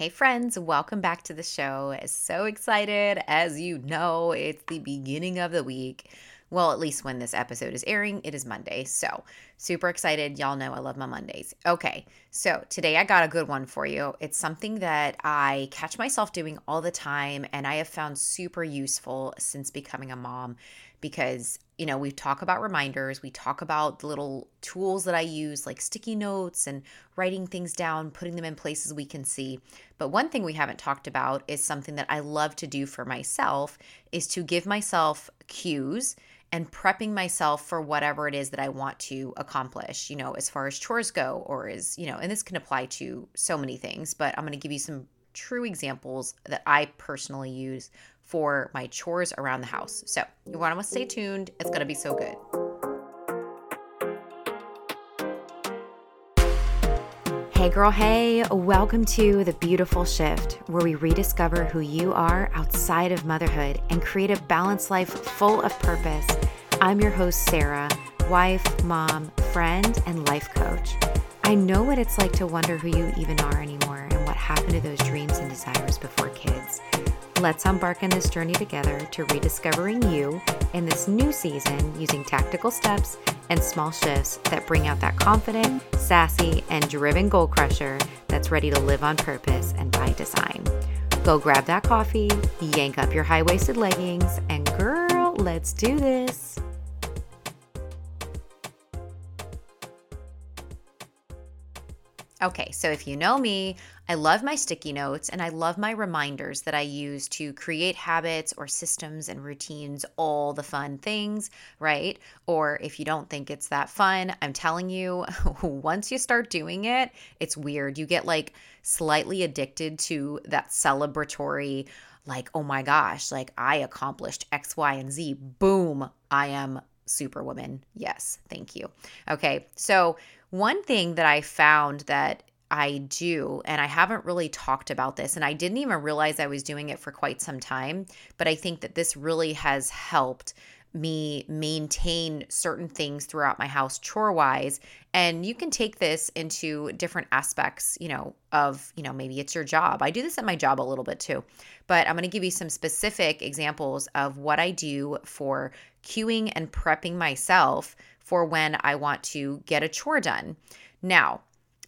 Hey, friends, welcome back to the show. So excited. As you know, it's the beginning of the week. Well, at least when this episode is airing, it is Monday. So, super excited. Y'all know I love my Mondays. Okay, so today I got a good one for you. It's something that I catch myself doing all the time, and I have found super useful since becoming a mom because you know, we talk about reminders, we talk about the little tools that I use, like sticky notes and writing things down, putting them in places we can see. But one thing we haven't talked about is something that I love to do for myself is to give myself cues and prepping myself for whatever it is that I want to accomplish, you know, as far as chores go, or as, you know, and this can apply to so many things, but I'm going to give you some true examples that I personally use for my chores around the house. So you want to stay tuned. It's going to be so good. Hey, girl, hey, welcome to The Beautiful Shift, where we rediscover who you are outside of motherhood and create a balanced life full of purpose. I'm your host, Sarah, wife, mom, friend, and life coach. I know what it's like to wonder who you even are anymore and what happened to those dreams and desires before kids. Let's embark on this journey together to rediscovering you in this new season using tactical steps and small shifts that bring out that confident, sassy, and driven goal crusher that's ready to live on purpose and by design. Go grab that coffee, yank up your high waisted leggings, and girl, let's do this. Okay, so if you know me, I love my sticky notes and I love my reminders that I use to create habits or systems and routines, all the fun things, right? Or if you don't think it's that fun, I'm telling you, once you start doing it, it's weird. You get like slightly addicted to that celebratory, like, oh my gosh, like I accomplished X, Y, and Z. Boom, I am superwoman. Yes, thank you. Okay, so one thing that I found that I do, and I haven't really talked about this, and I didn't even realize I was doing it for quite some time, but I think that this really has helped me maintain certain things throughout my house chore wise and you can take this into different aspects you know of you know maybe it's your job i do this at my job a little bit too but i'm going to give you some specific examples of what i do for cueing and prepping myself for when I want to get a chore done. Now,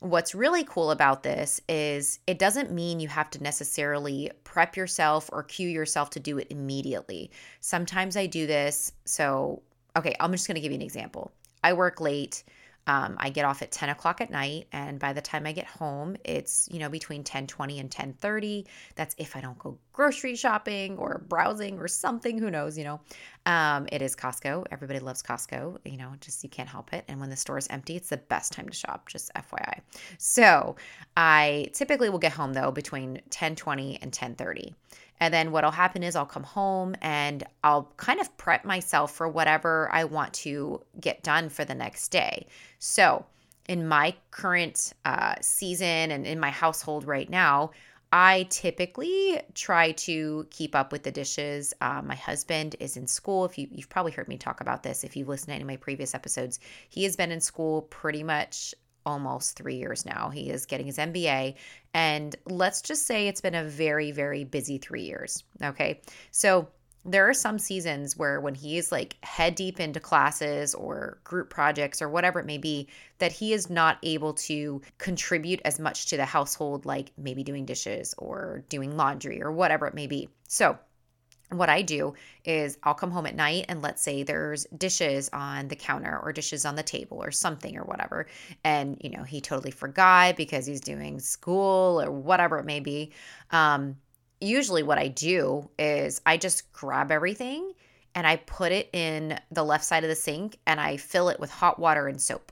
what's really cool about this is it doesn't mean you have to necessarily prep yourself or cue yourself to do it immediately. Sometimes I do this. So, okay, I'm just going to give you an example. I work late. Um, I get off at 10 o'clock at night, and by the time I get home, it's you know between 10:20 and 10:30. That's if I don't go grocery shopping or browsing or something. Who knows? You know, um, it is Costco. Everybody loves Costco. You know, just you can't help it. And when the store is empty, it's the best time to shop. Just FYI. So I typically will get home though between 10:20 and 10:30. And then what'll happen is I'll come home and I'll kind of prep myself for whatever I want to get done for the next day. So, in my current uh, season and in my household right now, I typically try to keep up with the dishes. Uh, my husband is in school. If you, you've probably heard me talk about this, if you've listened to any of my previous episodes, he has been in school pretty much almost three years now. He is getting his MBA. And let's just say it's been a very, very busy three years. Okay. So there are some seasons where when he is like head deep into classes or group projects or whatever it may be, that he is not able to contribute as much to the household, like maybe doing dishes or doing laundry or whatever it may be. So what I do is I'll come home at night and let's say there's dishes on the counter or dishes on the table or something or whatever. And, you know, he totally forgot because he's doing school or whatever it may be. Um, usually, what I do is I just grab everything and I put it in the left side of the sink and I fill it with hot water and soap.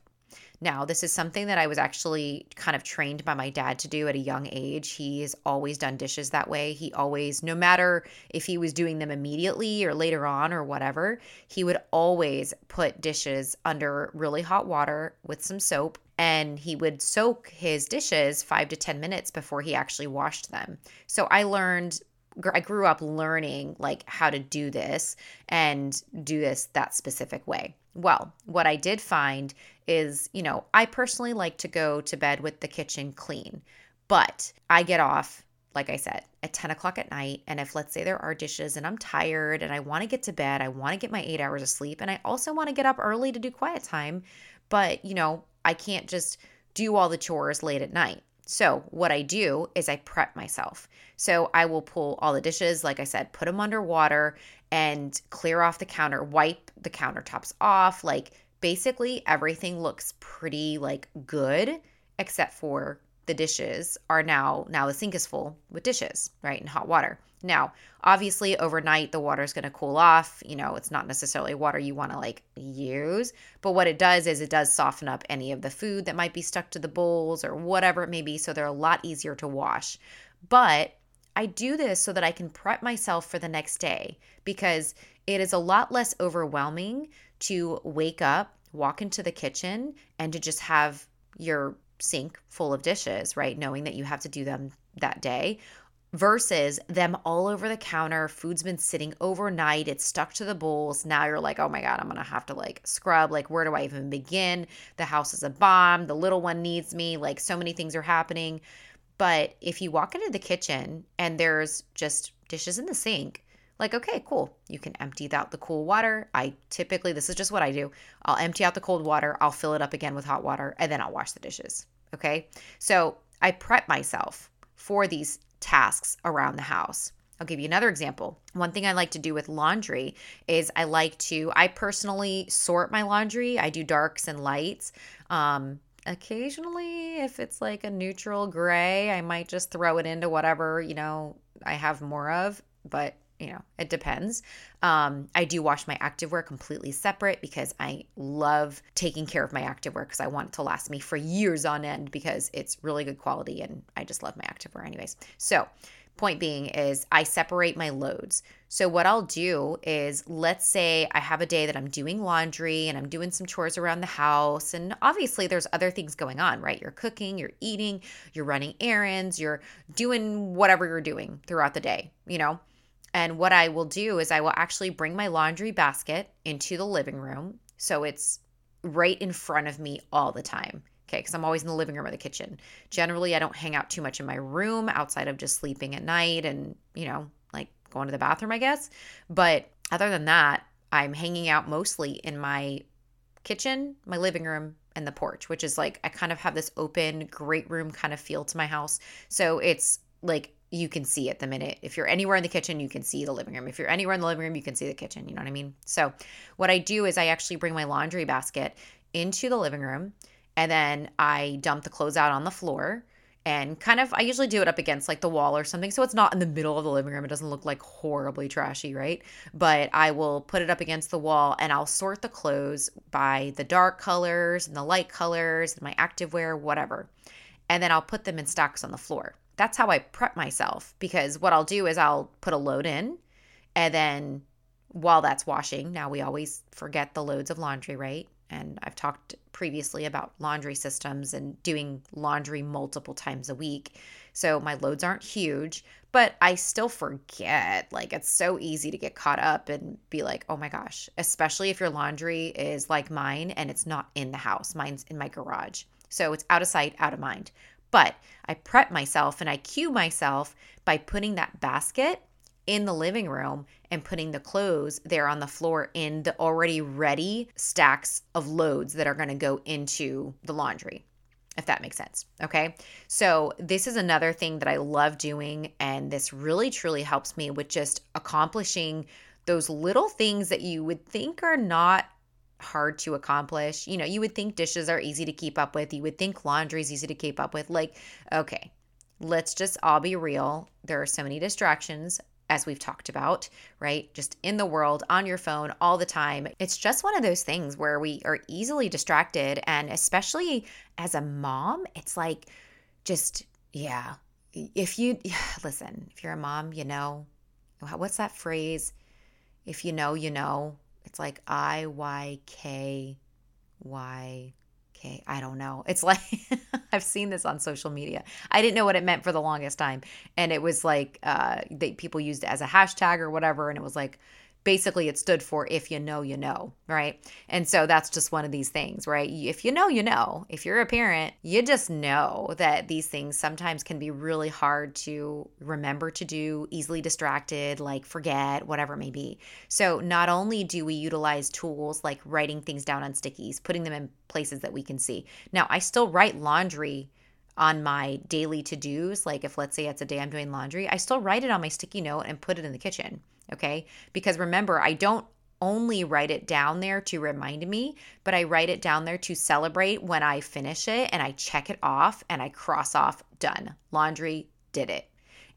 Now, this is something that I was actually kind of trained by my dad to do at a young age. He's always done dishes that way. He always, no matter if he was doing them immediately or later on or whatever, he would always put dishes under really hot water with some soap and he would soak his dishes five to 10 minutes before he actually washed them. So I learned I grew up learning like how to do this and do this that specific way. Well, what I did find is, you know, I personally like to go to bed with the kitchen clean, but I get off like I said, at 10 o'clock at night. And if, let's say, there are dishes and I'm tired and I want to get to bed, I want to get my eight hours of sleep, and I also want to get up early to do quiet time, but, you know, I can't just do all the chores late at night. So, what I do is I prep myself. So, I will pull all the dishes, like I said, put them under water and clear off the counter, wipe the countertops off. Like, basically, everything looks pretty like good except for the dishes are now now the sink is full with dishes, right? And hot water. Now, obviously overnight the water is going to cool off, you know, it's not necessarily water you want to like use, but what it does is it does soften up any of the food that might be stuck to the bowls or whatever it may be, so they're a lot easier to wash. But I do this so that I can prep myself for the next day because it is a lot less overwhelming to wake up, walk into the kitchen, and to just have your sink full of dishes, right? Knowing that you have to do them that day versus them all over the counter. Food's been sitting overnight, it's stuck to the bowls. Now you're like, oh my God, I'm gonna have to like scrub. Like, where do I even begin? The house is a bomb. The little one needs me. Like, so many things are happening. But if you walk into the kitchen and there's just dishes in the sink, like, okay, cool. You can empty out the cool water. I typically, this is just what I do. I'll empty out the cold water, I'll fill it up again with hot water, and then I'll wash the dishes. Okay. So I prep myself for these tasks around the house. I'll give you another example. One thing I like to do with laundry is I like to, I personally sort my laundry. I do darks and lights. Um, occasionally, if it's like a neutral gray, I might just throw it into whatever, you know, I have more of. But you know, it depends. Um, I do wash my activewear completely separate because I love taking care of my activewear because I want it to last me for years on end because it's really good quality and I just love my activewear, anyways. So, point being is I separate my loads. So, what I'll do is let's say I have a day that I'm doing laundry and I'm doing some chores around the house. And obviously, there's other things going on, right? You're cooking, you're eating, you're running errands, you're doing whatever you're doing throughout the day, you know? And what I will do is I will actually bring my laundry basket into the living room. So it's right in front of me all the time. Okay, because I'm always in the living room or the kitchen. Generally, I don't hang out too much in my room outside of just sleeping at night and, you know, like going to the bathroom, I guess. But other than that, I'm hanging out mostly in my kitchen, my living room, and the porch, which is like I kind of have this open, great room kind of feel to my house. So it's like you can see it the minute. If you're anywhere in the kitchen, you can see the living room. If you're anywhere in the living room, you can see the kitchen. You know what I mean? So, what I do is I actually bring my laundry basket into the living room and then I dump the clothes out on the floor and kind of I usually do it up against like the wall or something so it's not in the middle of the living room it doesn't look like horribly trashy right but I will put it up against the wall and I'll sort the clothes by the dark colors and the light colors and my activewear whatever and then I'll put them in stacks on the floor that's how I prep myself because what I'll do is I'll put a load in and then while that's washing, now we always forget the loads of laundry, right? And I've talked previously about laundry systems and doing laundry multiple times a week. So my loads aren't huge, but I still forget. Like it's so easy to get caught up and be like, oh my gosh, especially if your laundry is like mine and it's not in the house. Mine's in my garage. So it's out of sight, out of mind. But I prep myself and I cue myself by putting that basket in the living room and putting the clothes there on the floor in the already ready stacks of loads that are going to go into the laundry if that makes sense. Okay. So, this is another thing that I love doing. And this really truly helps me with just accomplishing those little things that you would think are not hard to accomplish. You know, you would think dishes are easy to keep up with. You would think laundry is easy to keep up with. Like, okay, let's just all be real. There are so many distractions as we've talked about, right? Just in the world, on your phone all the time. It's just one of those things where we are easily distracted. And especially as a mom, it's like just, yeah. If you listen, if you're a mom, you know, what's that phrase? If you know, you know. It's like I Y K Y K. I don't know. It's like I've seen this on social media. I didn't know what it meant for the longest time, and it was like uh, they people used it as a hashtag or whatever, and it was like basically it stood for if you know you know right? And so that's just one of these things right? If you know you know. If you're a parent you just know that these things sometimes can be really hard to remember to do easily distracted like forget whatever it may be. So not only do we utilize tools like writing things down on stickies putting them in places that we can see. Now i still write laundry on my daily to dos, like if let's say it's a day I'm doing laundry, I still write it on my sticky note and put it in the kitchen. Okay. Because remember, I don't only write it down there to remind me, but I write it down there to celebrate when I finish it and I check it off and I cross off done. Laundry did it.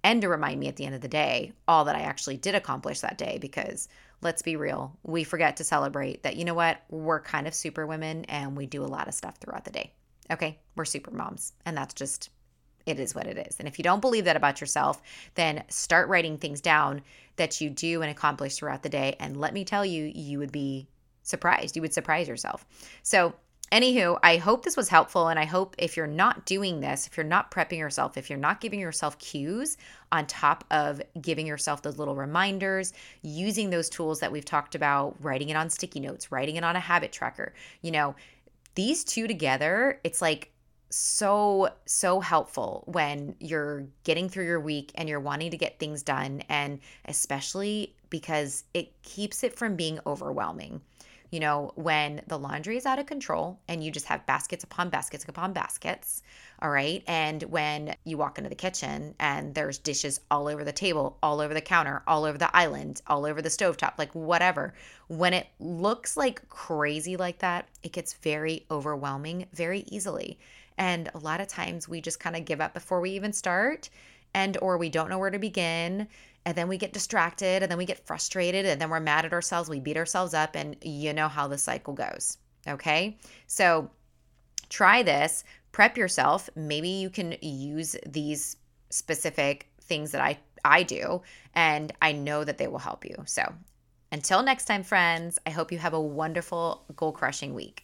And to remind me at the end of the day all that I actually did accomplish that day because let's be real, we forget to celebrate that, you know what, we're kind of super women and we do a lot of stuff throughout the day. Okay, we're super moms, and that's just it is what it is. And if you don't believe that about yourself, then start writing things down that you do and accomplish throughout the day. And let me tell you, you would be surprised. You would surprise yourself. So, anywho, I hope this was helpful. And I hope if you're not doing this, if you're not prepping yourself, if you're not giving yourself cues on top of giving yourself those little reminders, using those tools that we've talked about, writing it on sticky notes, writing it on a habit tracker, you know, these two together, it's like so so helpful when you're getting through your week and you're wanting to get things done and especially because it keeps it from being overwhelming you know, when the laundry is out of control and you just have baskets upon baskets upon baskets, all right? And when you walk into the kitchen and there's dishes all over the table, all over the counter, all over the island, all over the stovetop, like whatever. When it looks like crazy like that, it gets very overwhelming very easily. And a lot of times we just kind of give up before we even start and or we don't know where to begin and then we get distracted and then we get frustrated and then we're mad at ourselves we beat ourselves up and you know how the cycle goes okay? So try this prep yourself. Maybe you can use these specific things that i i do and i know that they will help you. So until next time friends i hope you have a wonderful goal crushing week